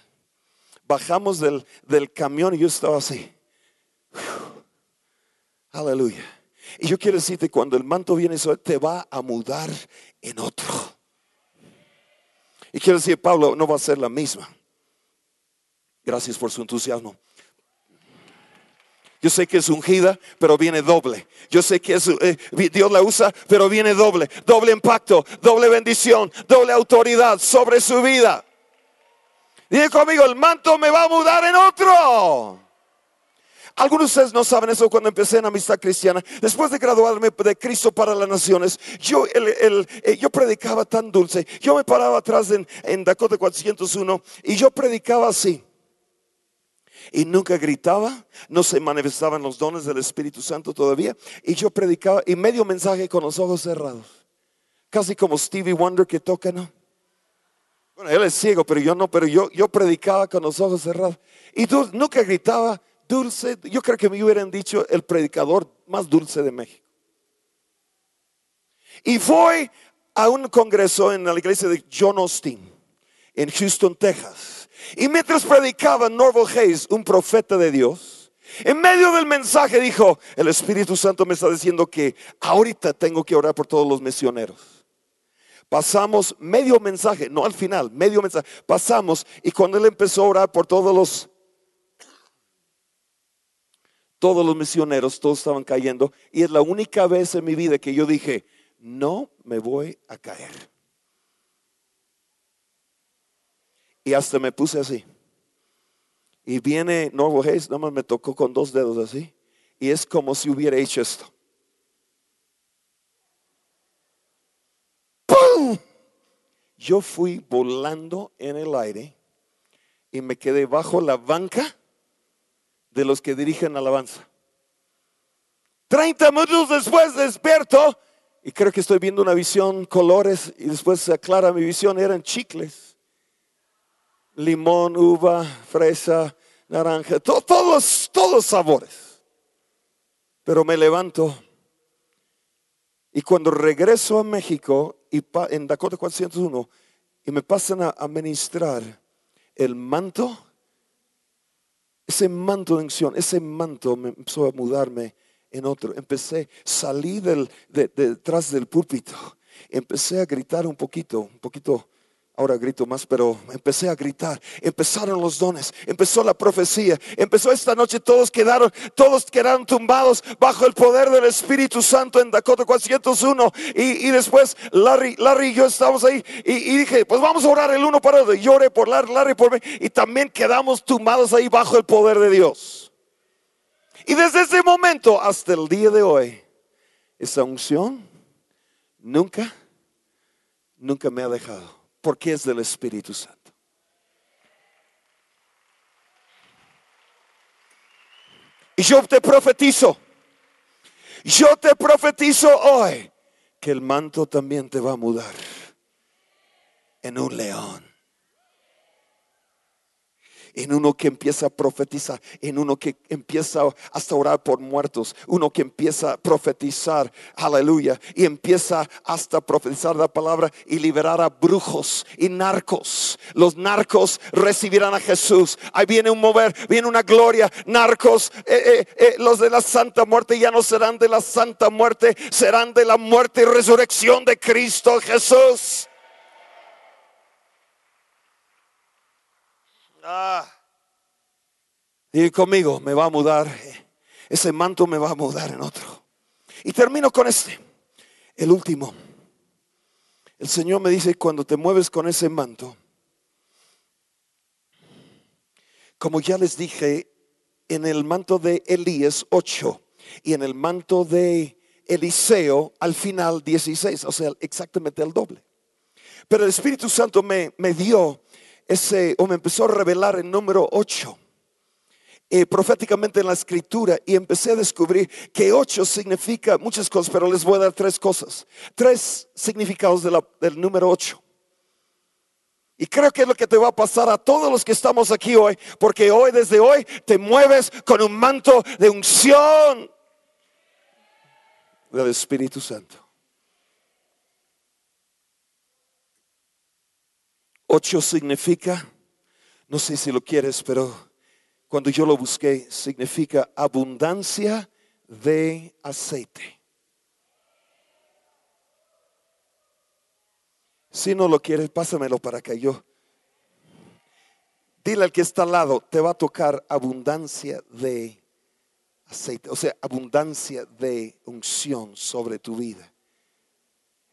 Bajamos del, del camión y yo estaba así. Aleluya. Y yo quiero decirte, cuando el manto viene te va a mudar en otro. Y quiero decir, Pablo no va a ser la misma. Gracias por su entusiasmo. Yo sé que es ungida, pero viene doble. Yo sé que eh, Dios la usa, pero viene doble. Doble impacto, doble bendición, doble autoridad sobre su vida. Dile conmigo, el manto me va a mudar en otro. Algunos de ustedes no saben eso cuando empecé en amistad cristiana. Después de graduarme de Cristo para las Naciones, yo, eh, yo predicaba tan dulce. Yo me paraba atrás en, en Dakota 401 y yo predicaba así. Y nunca gritaba, no se manifestaban los dones del Espíritu Santo todavía. Y yo predicaba y medio mensaje con los ojos cerrados. Casi como Stevie Wonder que toca, ¿no? Bueno, él es ciego, pero yo no, pero yo, yo predicaba con los ojos cerrados. Y nunca gritaba, dulce, yo creo que me hubieran dicho el predicador más dulce de México. Y fue a un congreso en la iglesia de John Austin, en Houston, Texas. Y mientras predicaba Norval Hayes, un profeta de Dios, en medio del mensaje dijo, el Espíritu Santo me está diciendo que ahorita tengo que orar por todos los misioneros. Pasamos medio mensaje, no al final, medio mensaje. Pasamos y cuando él empezó a orar por todos los todos los misioneros, todos estaban cayendo. Y es la única vez en mi vida que yo dije, no me voy a caer. Y hasta me puse así. Y viene Norvo Hayes, nada más me tocó con dos dedos así. Y es como si hubiera hecho esto. ¡Pum! Yo fui volando en el aire y me quedé bajo la banca de los que dirigen alabanza. 30 minutos después despierto y creo que estoy viendo una visión, colores, y después se aclara mi visión, eran chicles. Limón, uva, fresa, naranja, todos, todos sabores. Pero me levanto y cuando regreso a México y en Dakota 401 y me pasan a administrar el manto ese manto de unción, ese manto me empezó a mudarme en otro. Empecé, salí del, detrás del púlpito, empecé a gritar un poquito, un poquito Ahora grito más, pero empecé a gritar. Empezaron los dones, empezó la profecía, empezó esta noche. Todos quedaron, todos quedaron tumbados bajo el poder del Espíritu Santo en Dakota 401. Y, y después Larry, Larry y yo estábamos ahí y, dije, pues vamos a orar el uno para otro. Lloré por Larry, Larry por mí. Y también quedamos tumbados ahí bajo el poder de Dios. Y desde ese momento hasta el día de hoy, esa unción nunca, nunca me ha dejado, porque es del Espíritu Santo. Y yo te profetizo, yo te profetizo hoy que el manto también te va a mudar en un león en uno que empieza a profetizar, en uno que empieza hasta orar por muertos, uno que empieza a profetizar, aleluya, y empieza hasta profetizar la palabra y liberar a brujos y narcos. Los narcos recibirán a Jesús. Ahí viene un mover, viene una gloria. Narcos, eh, eh, eh, los de la santa muerte ya no serán de la santa muerte, serán de la muerte y resurrección de Cristo Jesús. Ah. Conmigo me va a mudar, ese manto me va a mudar en otro. Y termino con este, el último. El Señor me dice, cuando te mueves con ese manto, como ya les dije, en el manto de Elías 8 y en el manto de Eliseo al final 16, o sea, exactamente el doble. Pero el Espíritu Santo me, me dio ese, o me empezó a revelar el número 8. Eh, proféticamente en la escritura y empecé a descubrir que 8 significa muchas cosas, pero les voy a dar tres cosas, tres significados del número 8. Y creo que es lo que te va a pasar a todos los que estamos aquí hoy, porque hoy, desde hoy, te mueves con un manto de unción del Espíritu Santo. Ocho significa, no sé si lo quieres, pero cuando yo lo busqué, significa abundancia de aceite. Si no lo quieres, pásamelo para que yo. Dile al que está al lado, te va a tocar abundancia de aceite, o sea, abundancia de unción sobre tu vida.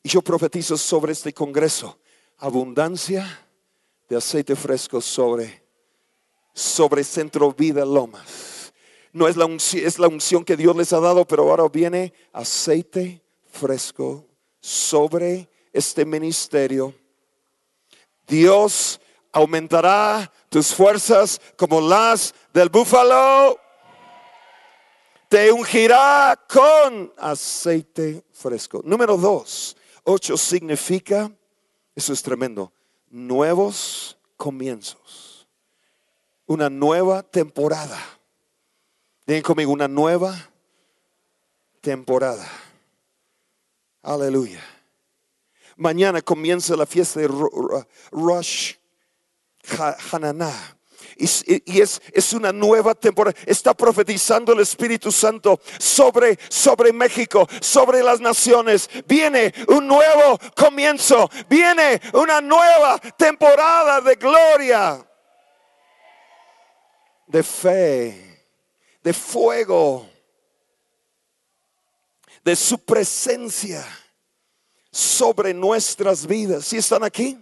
Y yo profetizo sobre este congreso, abundancia de aceite fresco sobre, sobre Centro Vida Lomas. No es la, unción, es la unción que Dios les ha dado, pero ahora viene aceite fresco sobre este ministerio. Dios aumentará tus fuerzas como las del búfalo. Te ungirá con aceite fresco. Número dos, ocho significa, eso es tremendo, nuevos comienzos, una nueva temporada. Digan conmigo, una nueva temporada. Aleluya. Mañana comienza la fiesta de Rosh Hananah. Y, es, es, una nueva temporada. Está profetizando el Espíritu Santo sobre, sobre México, sobre las naciones. Viene un nuevo comienzo. Viene una nueva temporada de gloria, de fe, de fuego, de su presencia sobre nuestras vidas. Si están aquí?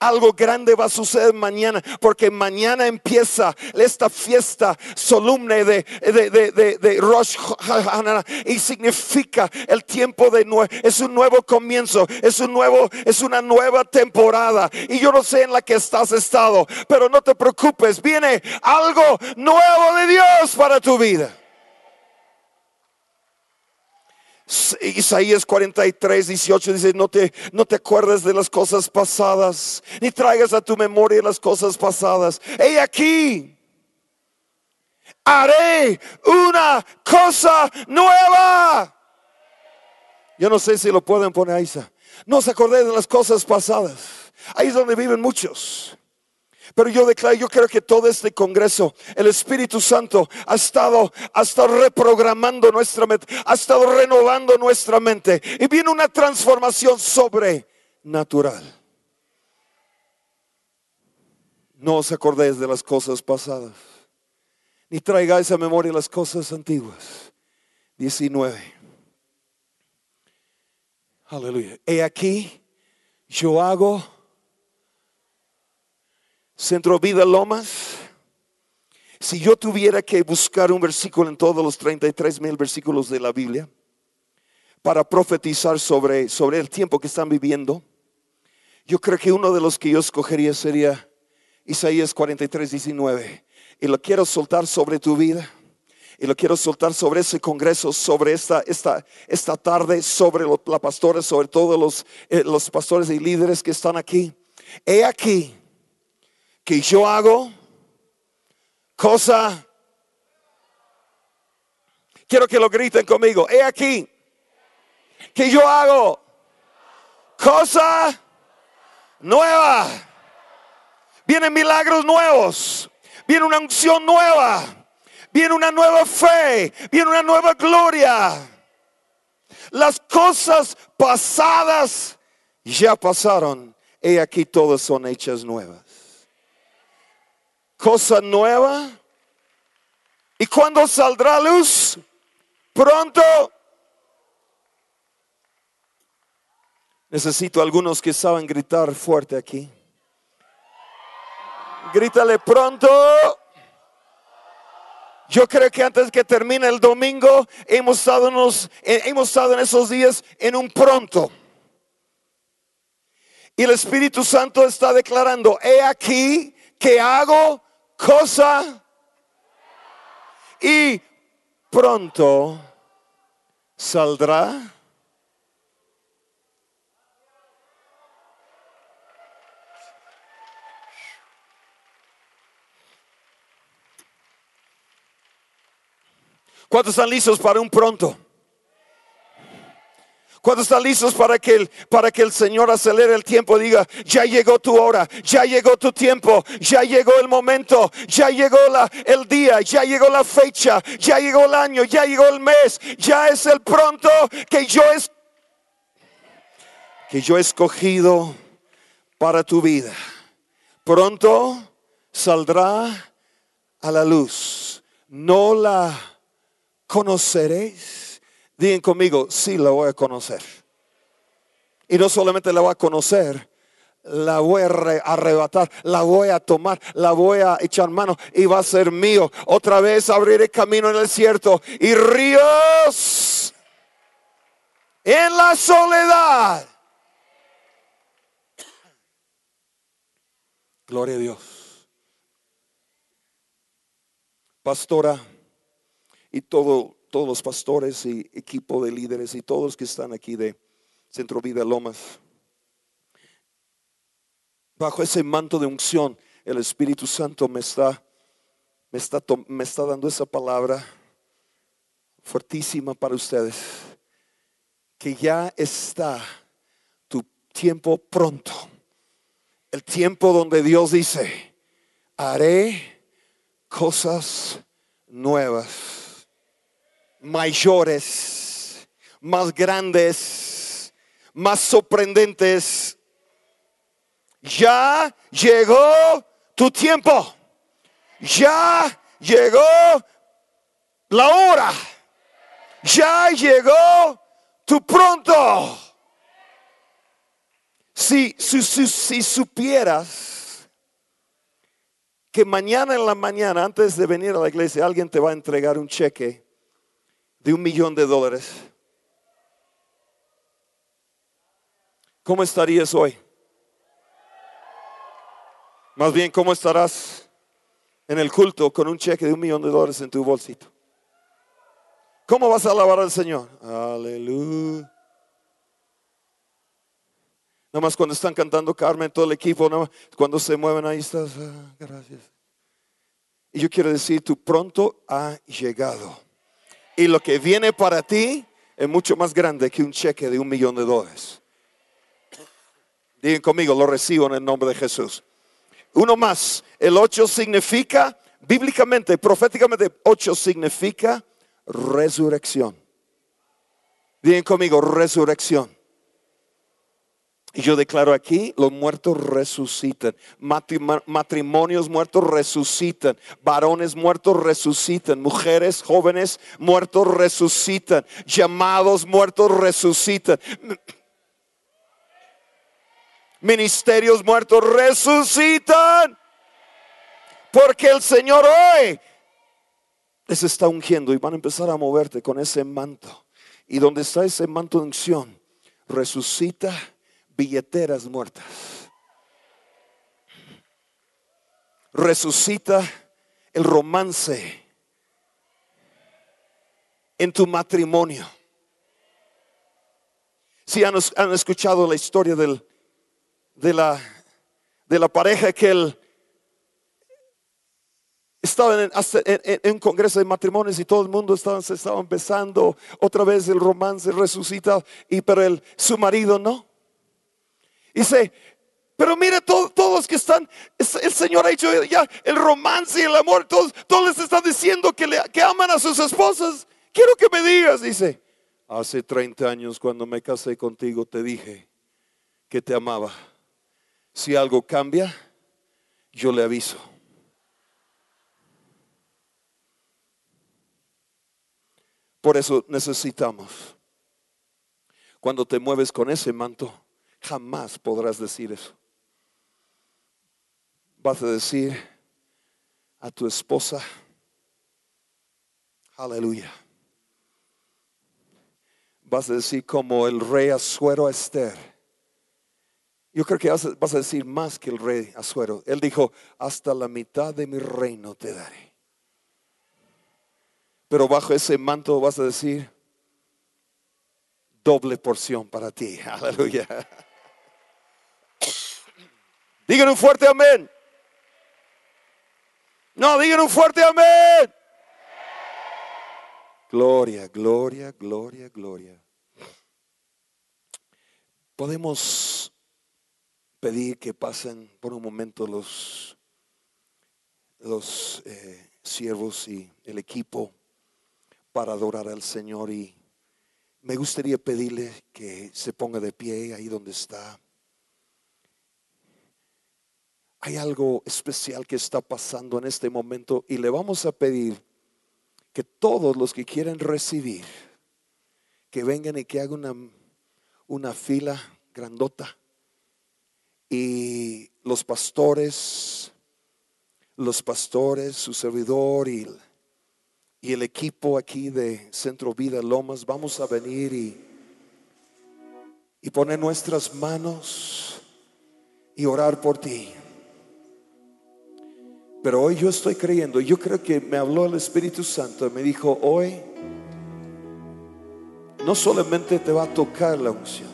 Algo grande va a suceder mañana, porque mañana empieza esta fiesta solemne de, de, de, Rosh Hashanah y significa el tiempo de nuevo, es un nuevo comienzo, es un nuevo, es una nueva temporada. Y yo no sé en la que estás estado, pero no te preocupes, viene algo nuevo de Dios para tu vida. Isaías 43, 18 dice, no te, no te acuerdes de las cosas pasadas, ni traigas a tu memoria las cosas pasadas. He aquí, haré una cosa nueva. Yo no sé si lo pueden poner ahí. No se acordé de las cosas pasadas. Ahí es donde viven muchos. Pero yo declaro, yo creo que todo este congreso, el Espíritu Santo ha estado, ha estado reprogramando nuestra mente, ha estado renovando nuestra mente. Y viene una transformación sobrenatural. No os acordéis de las cosas pasadas, ni traigáis a memoria las cosas antiguas. 19. Aleluya. He aquí, yo hago Centro Vida Lomas. Si yo tuviera que buscar un versículo en todos los 33 mil versículos de la Biblia para profetizar sobre, sobre el tiempo que están viviendo. Yo creo que uno de los que yo escogería sería Isaías 43, 19. Y lo quiero soltar sobre tu vida. Y lo quiero soltar sobre ese congreso, sobre esta, esta, esta tarde, sobre los, la pastora, sobre todos los, eh, los pastores y líderes que están aquí. He aquí que yo hago cosa. Quiero que lo griten conmigo. He aquí que yo hago cosa nueva. Vienen milagros nuevos. Viene una unción nueva. Viene una nueva fe. Viene una nueva gloria. Las cosas pasadas ya pasaron. He aquí todas son hechas nuevas. Cosa nueva. ¿Y cuando saldrá luz? Pronto. Necesito algunos que saben gritar fuerte aquí. Grítale pronto. Yo creo que antes que termine el domingo hemos estado, en eh, hemos estado en esos días en un pronto. Y el Espíritu Santo está declarando, he aquí que hago cosa y pronto saldrá ¿Cuántos están listos para un pronto? ¿Cuántos están listos para que, el, para que el Señor acelere el tiempo? Diga, ya llegó tu hora, ya llegó tu tiempo, ya llegó el momento, ya llegó la, el día, ya llegó la fecha, ya llegó el año, ya llegó el mes, ya es el pronto que yo, es, que yo he escogido para tu vida. Pronto saldrá a la luz. No la conoceréis. Digan conmigo, sí la voy a conocer. Y no solamente la voy a conocer, la voy a arrebatar, la voy a tomar, la voy a echar mano y va a ser mío. Otra vez abriré camino en el desierto y ríos en la soledad. Gloria a Dios. Pastora y todo, todos los pastores y equipo de líderes y todos que están aquí de Centro Vida Lomas. Bajo ese manto de unción, el Espíritu Santo me está, me está, me está dando esa palabra fuertísima para ustedes. Que ya está tu tiempo pronto. El tiempo donde Dios dice, haré cosas nuevas mayores, más grandes, más sorprendentes. Ya llegó tu tiempo. Ya llegó la hora. Ya llegó tu pronto. Si, si, si, supieras que mañana en la mañana, antes de venir a la iglesia, alguien te va a entregar un cheque de un millón de dólares, ¿cómo estarías hoy? Más bien, ¿cómo estarás en el culto con un cheque de un millón de dólares en tu bolsito? ¿Cómo vas a alabar al Señor? Aleluya. Nada más cuando están cantando Carmen, todo el equipo, nada cuando se mueven ahí estás, ah, gracias. Y yo quiero decir, tu pronto ha llegado. Y lo que viene para ti es mucho más grande que un cheque de un millón de dólares. Digan conmigo, lo recibo en el nombre de Jesús. Uno más, el 8 significa, bíblicamente, proféticamente, 8 significa resurrección. Digan conmigo, resurrección. Y yo declaro aquí, los muertos resucitan, matrimonios muertos resucitan, varones muertos resucitan, mujeres jóvenes muertos resucitan, llamados muertos resucitan, ministerios muertos resucitan, porque el Señor hoy les está ungiendo y van a empezar a moverte con ese manto. Y donde está ese manto de unción, resucita billeteras muertas. Resucita el romance en tu matrimonio. Si han, escuchado la historia del, de, la, de la pareja que él estaba en, un congreso de matrimonios y todo el mundo estaba, se estaba besando, otra vez el romance resucita, y pero el, su marido no. Dice, pero mire, todos, todos que están, el Señor ha hecho ya el romance y el amor, todos, todos les están diciendo que, le, que aman a sus esposas. Quiero que me digas, dice, hace 30 años cuando me casé contigo te dije que te amaba. Si algo cambia, yo le aviso. Por eso necesitamos, cuando te mueves con ese manto, jamás podrás decir eso. Vas a decir a tu esposa, aleluya. Vas a decir como el rey Azuero a Esther. Yo creo que vas a decir más que el rey Azuero. Él dijo, hasta la mitad de mi reino te daré. Pero bajo ese manto vas a decir, doble porción para ti. Aleluya. Digan un fuerte amén. No, digan un fuerte amén. Gloria, gloria, gloria, gloria. Podemos pedir que pasen por un momento los, los eh, siervos y el equipo para adorar al Señor y me gustaría pedirle que se ponga de pie ahí donde está. Hay algo especial que está pasando en este momento y le vamos a pedir que todos los que quieren recibir, que vengan y que hagan una, una fila grandota. Y los pastores, los pastores, su servidor y y el equipo aquí de Centro Vida Lomas vamos a venir y, y poner nuestras manos y orar por ti. Pero hoy yo estoy creyendo, yo creo que me habló el Espíritu Santo, me dijo, hoy no solamente te va a tocar la unción,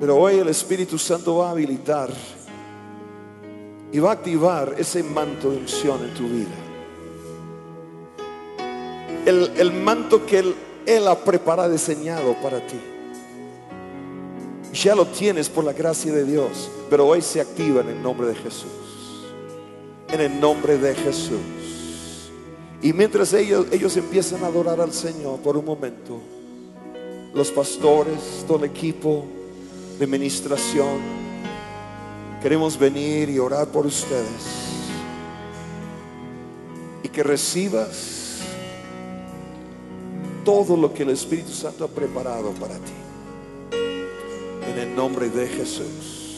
pero hoy el Espíritu Santo va a habilitar y va a activar ese manto de unción en tu vida. El, manto que él, él ha preparado, diseñado para ti. Ya lo tienes por la gracia de Dios, pero hoy se activa en el nombre de Jesús. En el nombre de Jesús. Y mientras ellos, ellos empiezan a adorar al Señor por un momento, los pastores, todo el equipo de administración, Queremos venir y orar por ustedes. Y que recibas todo lo que el Espíritu Santo ha preparado para ti. En el nombre de Jesús.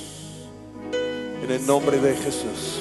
En el nombre de Jesús.